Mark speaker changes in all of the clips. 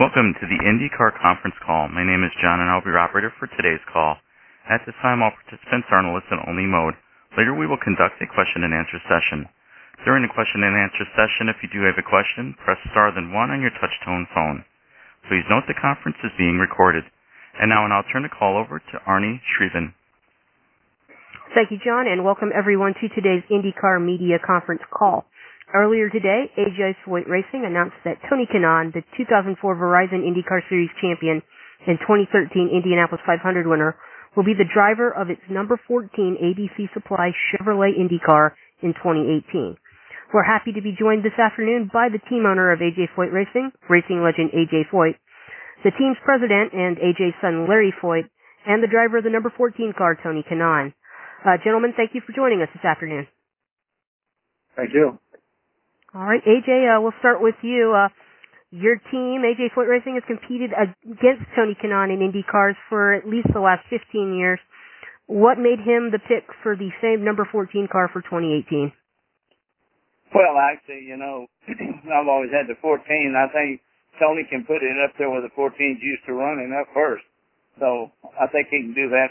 Speaker 1: Welcome to the IndyCar conference call. My name is John, and I'll be your operator for today's call. At this time, all participants are in a listen-only mode. Later, we will conduct a question-and-answer session. During the question-and-answer session, if you do have a question, press star then one on your touch-tone phone. Please note the conference is being recorded. Now I'll turn the call over to Arni Sribhen.
Speaker 2: Thank you, John, and welcome everyone to today's IndyCar Media Conference Call. Earlier today, AJ Foyt Racing announced that Tony Kanaan, the 2004 Verizon IndyCar Series champion and 2013 Indianapolis 500 winner, will be the driver of its number 14 ABC Supply Chevrolet IndyCar in 2018. We're happy to be joined this afternoon by the team owner of AJ Foyt Racing, racing legend AJ Foyt, the team's president and AJ's son Larry Foyt, and the driver of the number 14 car, Tony Kanaan. Uh, gentlemen, thank you for joining us this afternoon.
Speaker 3: Thank you.
Speaker 2: All right, AJ, uh, we'll start with you. Uh, your team, AJ Foot Racing, has competed against Tony Kanon in IndyCars for at least the last 15 years. What made him the pick for the same number 14 car for 2018? Well,
Speaker 3: actually, you know, I've always had the 14. I think Tony can put it up there where the 14's used to running up first. So I think he can do that.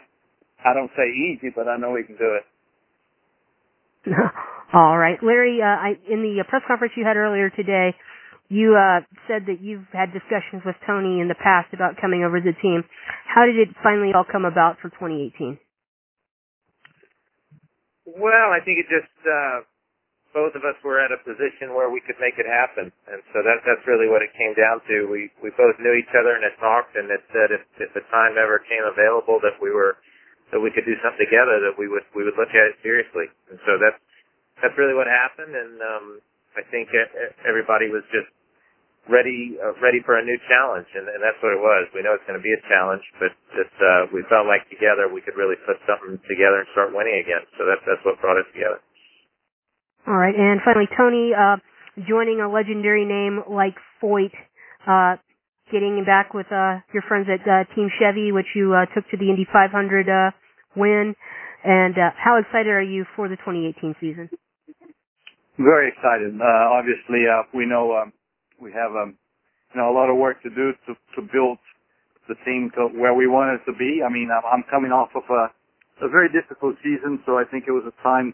Speaker 3: I don't say easy, but I know he can do it.
Speaker 2: All right, Larry. Uh, I, in the uh, press conference you had earlier today, you uh, said that you've had discussions with Tony in the past about coming over to the team. How did it finally all come about for 2018?
Speaker 4: Well, I think it just uh, both of us were at a position where we could make it happen, and so that that's really what it came down to. We we both knew each other and had talked, and had said if if the time ever came available that we were that we could do something together, that we would we would look at it seriously. And so that's that's really what happened, and um, I think everybody was just ready uh, ready for a new challenge, and, and that's what it was. We know it's going to be a challenge, but just uh, we felt like together we could really put something together and start winning again. So that's that's what brought us together.
Speaker 2: All right, and finally, Tony, uh, joining a legendary name like Foyt, uh, getting back with uh, your friends at uh, Team Chevy, which you uh, took to the Indy 500 uh, win, and uh, how excited are you for the 2018 season?
Speaker 3: Very excited. Uh, obviously, uh, we know um, we have um, you know a lot of work to do to, to build the team to where we want it to be. I mean, I'm, coming off of a, a very difficult season, so I think it was a time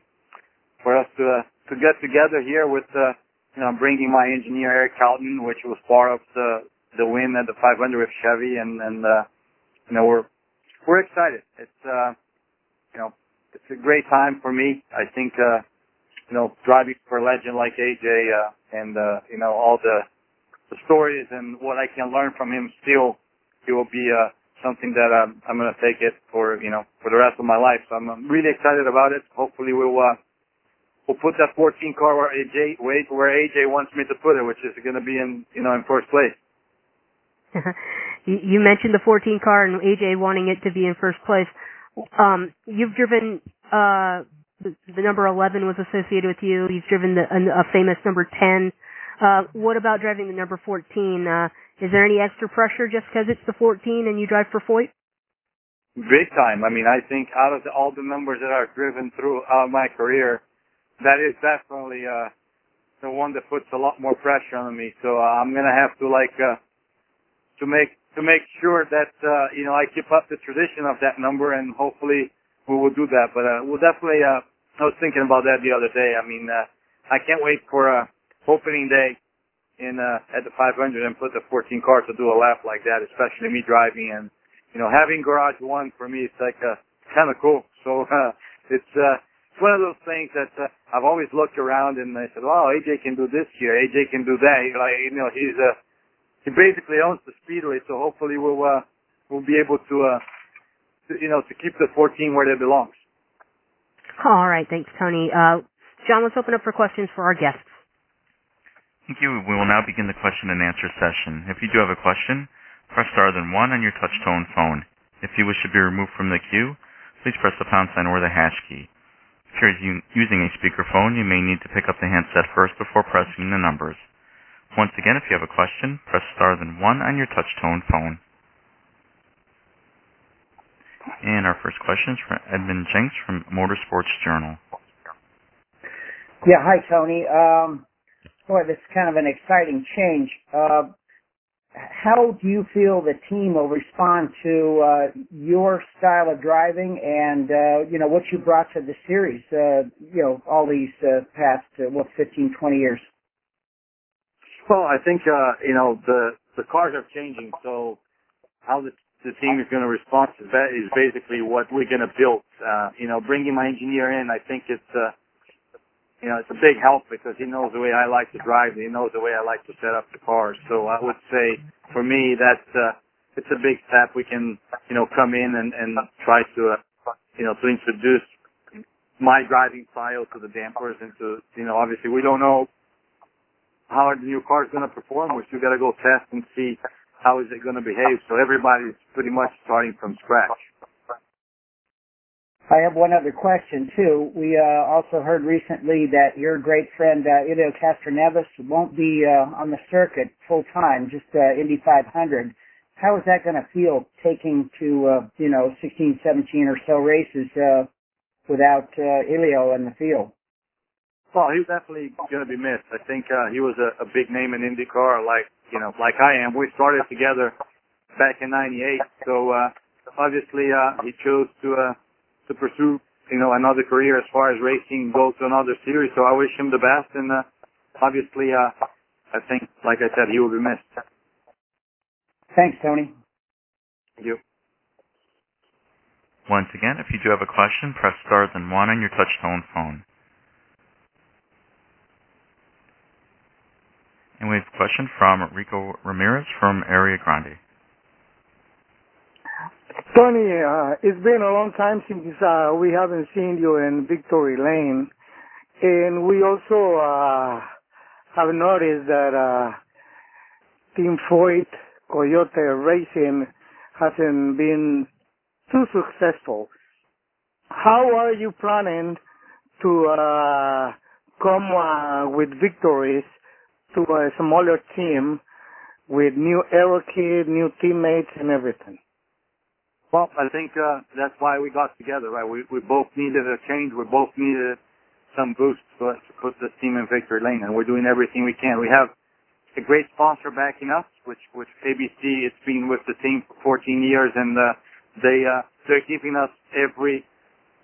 Speaker 3: for us to uh, to get together here with uh, you know bringing my engineer Eric Cowdin, which was part of the the win at the 500 with Chevy, and and uh, you know we're we're excited. It's uh, you know it's a great time for me. I think. Uh, you know, driving for a legend like AJ, uh, and, uh, you know, all the, the stories and what I can learn from him still, it will be, uh, something that I'm, I'm going to take it for, you know, for the rest of my life. So I'm, I'm really excited about it. Hopefully we'll, uh, we'll put that 14 car where AJ, where AJ wants me to put it, which is going to be in, you know, in first place.
Speaker 2: you mentioned the 14 car and AJ wanting it to be in first place. Um, you've driven uh, the, number 11 was associated with you. You've driven the, a, a famous number 10. Uh, what about driving the number 14? Uh, is there any extra pressure just because it's the 14 and you drive for Foyt?
Speaker 3: Big time. I mean, I think out of the, all the numbers that I've driven throughout uh, my career, that is definitely uh, the one that puts a lot more pressure on me. So uh, I'm gonna have to like uh, to make to make sure that uh, you know I keep up the tradition of that number and hopefully we will do that. But uh, we'll definitely. Uh, I was thinking about that the other day. I mean, uh, I can't wait for uh, opening day in uh, at the 500 and put the 14 car to do a lap like that, especially me driving and you know having garage one for me. It's like uh, kind of cool. So uh, it's uh, it's one of those things that uh, I've always looked around and I said, "Wow, AJ can do this here. AJ can do that." Like you know, he's uh, he basically owns the speedway. So hopefully we'll uh, we'll be able to. Uh, you know, to keep the 14
Speaker 2: where they belong.
Speaker 3: All right. Thanks, Tony.
Speaker 2: Uh, John, let's open up for questions for our guests.
Speaker 1: Thank you. We will now begin the question and answer session. If you do have a question, press star then one on your touch tone phone. If you wish to be removed from the queue, please press the pound sign or the hash key. If you're using a speakerphone, you may need to pick up the handset first before pressing the numbers. Once again, if you have a question, press star then one on your touch tone phone. And our first question is from Edmund Jenks from Motorsports Journal.
Speaker 5: Yeah, hi Tony. Um, boy, this is kind of an exciting change. Uh, how do you feel the team will respond to uh, your style of driving and uh, you know what you brought to the series? Uh, you know all these uh, past uh, what 15, 20 years.
Speaker 3: Well, I think uh, you know the the cars are changing, so how the the team is going to respond to that is basically what we're going to build. Uh, you know, bringing my engineer in, I think it's, uh, you know, it's a big help because he knows the way I like to drive. He knows the way I like to set up the car. So I would say for me, that's, uh, it's a big step. We can, you know, come in and, and try to, uh, you know, to introduce my driving style to the dampers and to, you know, obviously we don't know how the new car is going to perform. We still got to go test and see how is it going to behave? So everybody's pretty much starting from scratch.
Speaker 5: I have one other question too. We uh, also heard recently that your great friend uh, Helio Castroneves won't be uh, on the circuit full time, just uh, Indy 500. How is that going to feel taking to uh, you know 16, 17 or so races uh, without uh, Helio in the field?
Speaker 3: Well, he's definitely going to be missed. I think uh, he was a, a big name in IndyCar, like you know, like I am. We started together back in '98, so uh, obviously uh, he chose to uh, to pursue, you know, another career as far as racing goes to another series. So I wish him the best, and uh, obviously, uh, I think, like I said, he will be missed.
Speaker 5: Thanks, Tony.
Speaker 3: Thank you.
Speaker 1: Once again, if you do have a question, press star then one on your touch-tone phone. And we have a question from Rico Ramirez from Area Grande.
Speaker 6: Tony, uh, it's been a long time since uh, we haven't seen you in Victory Lane. And we also uh, have noticed that uh, Team Foyt Coyote Racing hasn't been too successful. How are you planning to uh, come uh, with victories to a smaller team with new aero kit, new teammates, and everything.
Speaker 3: Well, I think uh, that's why we got together, right? We we both needed a change. We both needed some boost to, to put this team in victory lane, and we're doing everything we can. We have a great sponsor backing us, which which ABC has been with the team for 14 years, and uh, they uh, they're giving us every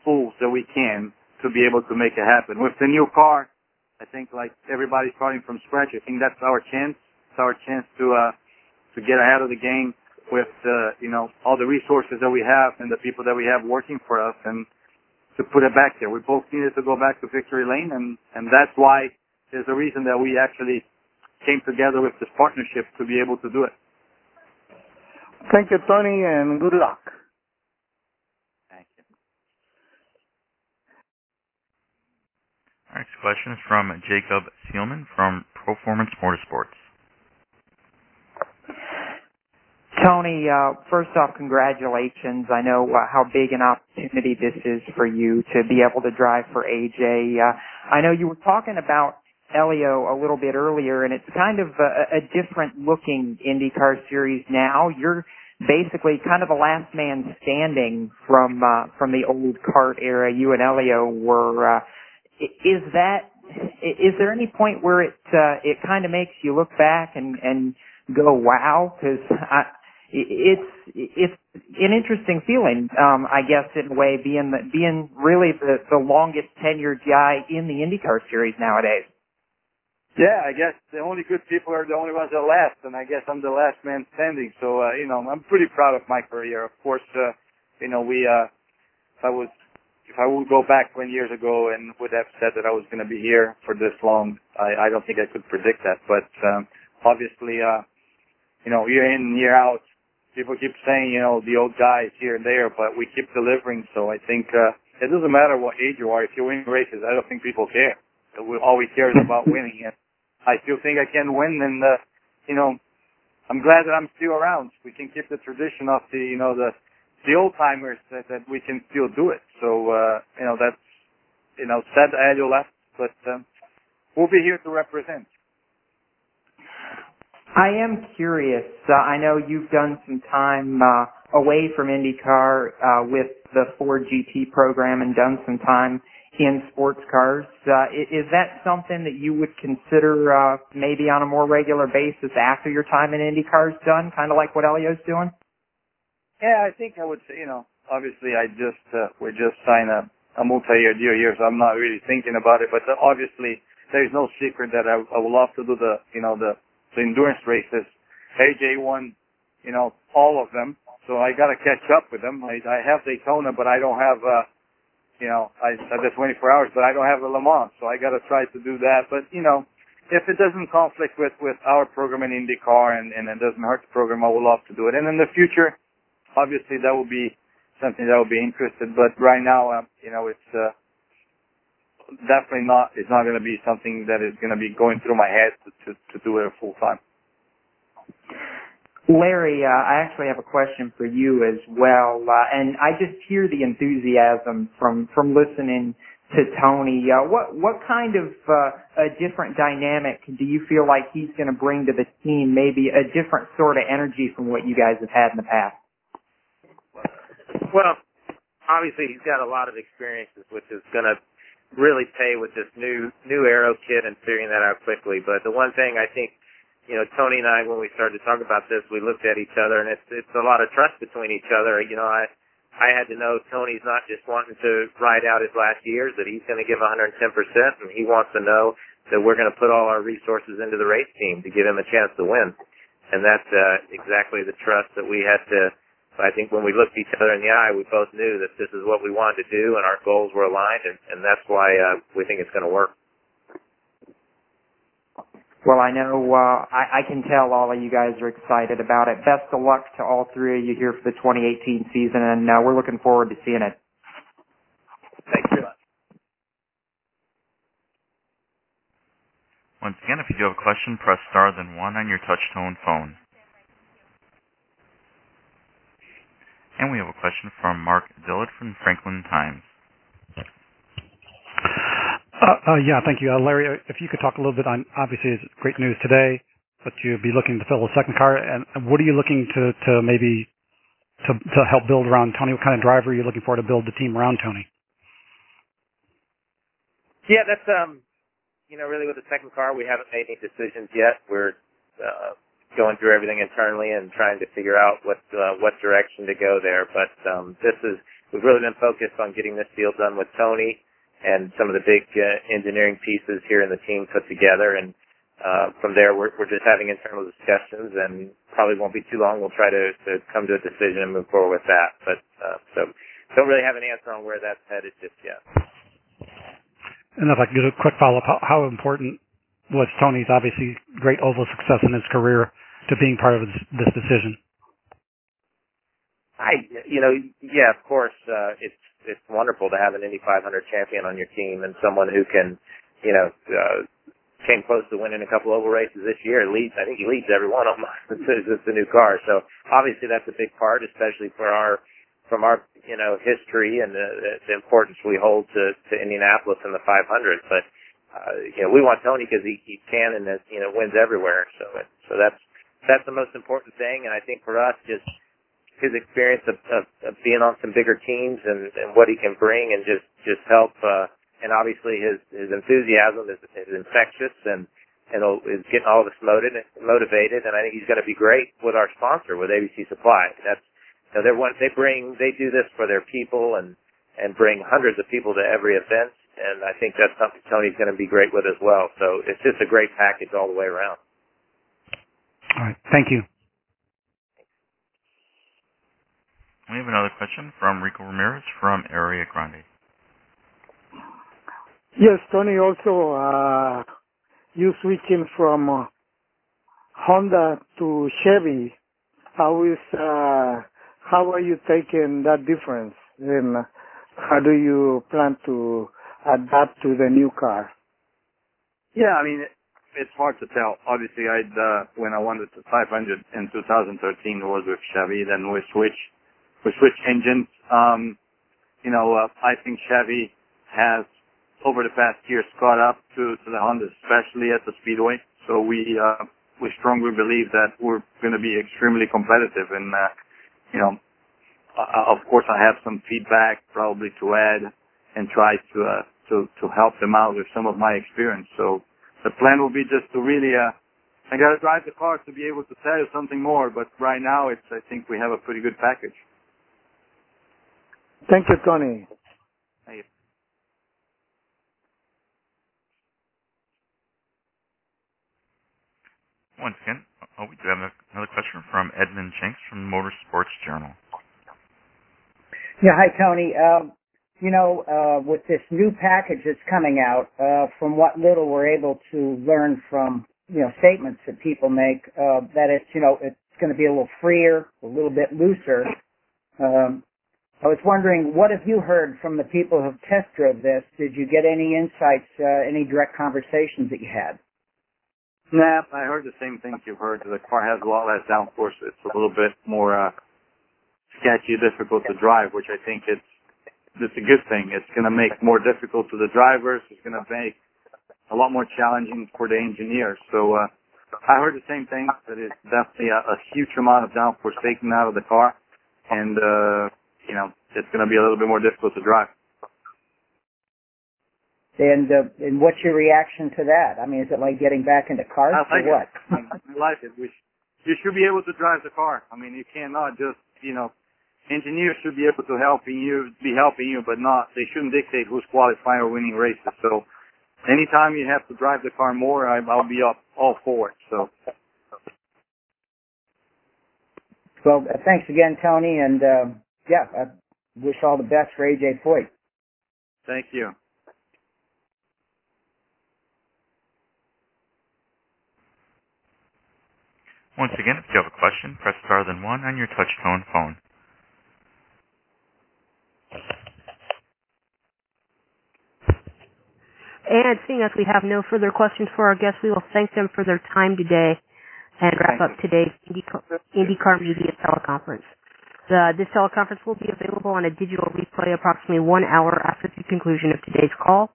Speaker 3: tool that we can to be able to make it happen. With the new car, I think like everybody starting from scratch. I think that's our chance. It's our chance to uh, to get ahead of the game with uh, you know all the resources that we have and the people that we have working for us and to put it back there. We both needed to go back to victory lane and and that's why there's a reason that we actually came together with this partnership to be able to do it.
Speaker 6: Thank you, Tony, and good luck.
Speaker 1: Our next question is from Jacob Seelman from Performance Motorsports.
Speaker 7: Tony, uh, first off, congratulations. I know uh, how big an opportunity this is for you to be able to drive for AJ. Uh, I know you were talking about Helio a little bit earlier, and it's kind of a different looking IndyCar series now. You're basically kind of the last man standing from the old CART era. You and Helio were is that is there any point where it uh, it kind of makes you look back and and go wow because it's it's an interesting feeling um I guess in a way being the, being really the the longest tenured guy in the IndyCar series nowadays.
Speaker 3: Yeah, I guess the only good people are the only ones that last, and I guess I'm the last man standing. So uh, you know, I'm pretty proud of my career. Of course, uh, you know, we uh, I was if I would go back 20 years ago and would have said that I was going to be here for this long, I, I don't think I could predict that. But um, obviously, uh, you know, year in and year out, people keep saying, you know, the old guys here and there, but we keep delivering. So I think uh, it doesn't matter what age you are. If you win races, I don't think people care. We always care about winning. And I still think I can win. And, uh, you know, I'm glad that I'm still around. We can keep the tradition of the, you know, the – the old timers that, that we can still do it. So uh, you know that's you know sad Helio left, but um, we'll be here to represent.
Speaker 7: I am curious. Uh, I know you've done some time uh, away from IndyCar uh, with the Ford GT program and done some time in sports cars. Uh, is that something that you would consider uh, maybe on a more regular basis after your time in IndyCar is done, kind of like what Helio's doing?
Speaker 3: Yeah, I think I would say, you know, obviously I just, uh, we just signed a, a multi-year deal here, so I'm not really thinking about it, but uh, obviously there's no secret that I, I would love to do the, you know, the, the endurance races. AJ won, you know, all of them, so I gotta catch up with them. I, I have Daytona, but I don't have, uh, you know, I, I the 24 hours, but I don't have the Le Mans, so I gotta try to do that, but you know, if it doesn't conflict with, with our program in IndyCar and, and it doesn't hurt the program, I would love to do it. And in the future, obviously that would be something that would be interested. But right now, um, you know, it's uh, definitely not. It's not going to be something that is going to be going through my head to to, to do it full time.
Speaker 7: Larry, uh, I actually have a question for you as well, uh, and I just hear the enthusiasm from from listening to Tony. Uh, what what kind of uh, a different dynamic do you feel like he's going to bring to the team? Maybe a different sort of energy from what you guys have had in the past.
Speaker 4: Well, obviously he's got a lot of experiences, which is going to really pay with this new new aero kit and figuring that out quickly. But the one thing I think, you know, Tony and I, when we started to talk about this, we looked at each other, and it's it's a lot of trust between each other. You know, I I had to know Tony's not just wanting to ride out his last years; that he's going to give 110 percent, and he wants to know that we're going to put all our resources into the race team to give him a chance to win. And that's uh, exactly the trust that we had to so I think when we looked each other in the eye, we both knew that this is what we wanted to do, and our goals were aligned, and, and that's why uh, we think it's going to work.
Speaker 7: Well, I know uh, I, I can tell all of you guys are excited about it. Best of luck to all three of you here for the 2018 season, and uh, we're looking forward to seeing it.
Speaker 3: Thanks
Speaker 1: very Once again, if you do have a question, press star then one on your touch-tone phone. And We have a question from Mark Dillard from Franklin Times.
Speaker 8: Uh, uh, yeah, thank you. Uh, Larry, if you could talk a little bit on, obviously, it's great news today, but you would be looking to fill a second car. And What are you looking to maybe to help build around Tony? What kind of driver are you looking for to build the team around Tony?
Speaker 4: Yeah, that's um, you know, really with the second car, we haven't made any decisions yet. We're going through everything internally and trying to figure out what uh, what direction to go there. But um, this is we've really been focused on getting this deal done with Tony and some of the big uh, engineering pieces here in the team put together. And uh, from there, we're, we're just having internal discussions, and probably won't be too long. We'll try to, to come to a decision and move forward with that. But uh, so don't really have an answer on where that's headed just yet.
Speaker 8: And if I could do a quick follow up, how, how important was Tony's obviously great Oval success in his career to being part of this decision?
Speaker 4: I, you know, yeah, of course, uh, it's it's wonderful to have an Indy 500 champion on your team and someone who can, you know, uh, came close to winning a couple oval races this year. Leads, I think he leads every one of them since it's a new car. So obviously that's a big part, especially for our from our you know history and the, the importance we hold to, to Indianapolis and the 500. But uh, you know, we want Tony because he, he can and uh, you know wins everywhere. So so that's that's the most important thing. And I think for us, just his experience of, of, of being on some bigger teams and, and what he can bring and just, just help, uh, and obviously his, his enthusiasm is, is infectious and, and is getting all of us motivated, motivated. And I think he's going to be great with our sponsor, with ABC Supply. That's, you know, they're one, they bring, they do this for their people and, and bring hundreds of people to every event. And I think that's something Tony's going to be great with as well. So it's just a great package all the way around.
Speaker 8: All right. Thank you.
Speaker 1: We have another question from Rico Ramirez from Area Grande.
Speaker 6: Yes, Tony, also, uh, you switching from uh, Honda to Chevy. How is, uh, how are you taking that difference? And how do you plan to adapt to the new car?
Speaker 3: Yeah, I mean, it's hard to tell. Obviously, I uh, when I wanted to 500 in 2013 was with Chevy. Then we switched we switched engines. Um, you know, uh, I think Chevy has over the past years caught up to to the Honda, especially at the speedway. So we uh, we strongly believe that we're going to be extremely competitive. And uh, you know, uh, uh, of course, I have some feedback probably to add and try to uh, to to help them out with some of my experience. So the plan will be just to really, uh, I gotta drive the car to be able to sell you something more, but right now it's, I think we have a pretty good package.
Speaker 6: Thank you, Tony. Thank you. Once
Speaker 1: again, oh, we do have another question from Edmund Jenks from Motorsports Journal.
Speaker 5: Yeah, hi, Tony. Um, you know, uh, with this new package that's coming out, uh, from what little we're able to learn from, you know, statements that people make, uh, that it's, you know, it's going to be a little freer, a little bit looser. Um, I was wondering, what have you heard from the people who have test drove this? Did you get any insights, uh, any direct conversations that you had?
Speaker 3: Nah, I heard the same things you've heard. The car has a lot less downforce. It's a little bit more uh, sketchy, difficult to drive, which I think it's it's a good thing. It's going to make more difficult for the drivers. It's going to make a lot more challenging for the engineers. So uh, I heard the same thing that it's definitely a, a huge amount of downforce taken out of the car, and uh, you know it's going to be a little bit more difficult to drive.
Speaker 5: And uh, and what's your reaction to that? I mean, is it like getting back into cars I
Speaker 3: like
Speaker 5: or what? It.
Speaker 3: I like it. We sh- you should be able to drive the car. I mean, you cannot just you know engineers should be able to helping you, be helping you, but not, they shouldn't dictate who's qualifying or winning races. So anytime you have to drive the car more, I, will be up all for it. So.
Speaker 5: Well, uh, thanks again, Tony, and uh, yeah, I wish all the best for AJ Foyt.
Speaker 3: Thank you.
Speaker 1: Once again, if you have a question, press star then one on your touch tone phone.
Speaker 2: And seeing as we have no further questions for our guests, we will thank them for their time today and wrap up today's IndyCar, Media teleconference. The, this teleconference will be available on a digital replay approximately one hour after the conclusion of today's call.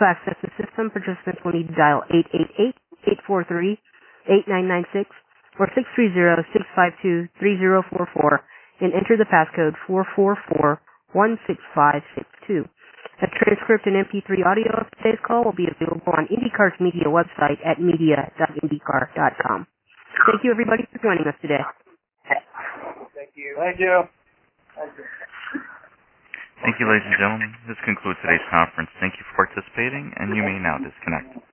Speaker 2: To access the system, participants will need to dial 888-843-8996 or 630-652-3044 and enter the passcode 444 16562. A transcript and MP3 audio of today's call will be available on IndyCar's media website at media.indycar.com. Thank you, everybody, for joining us today. Thank you. Thank you.
Speaker 3: Thank you. Thank you,
Speaker 1: ladies and gentlemen. This concludes today's conference. Thank you for participating, and you may now disconnect.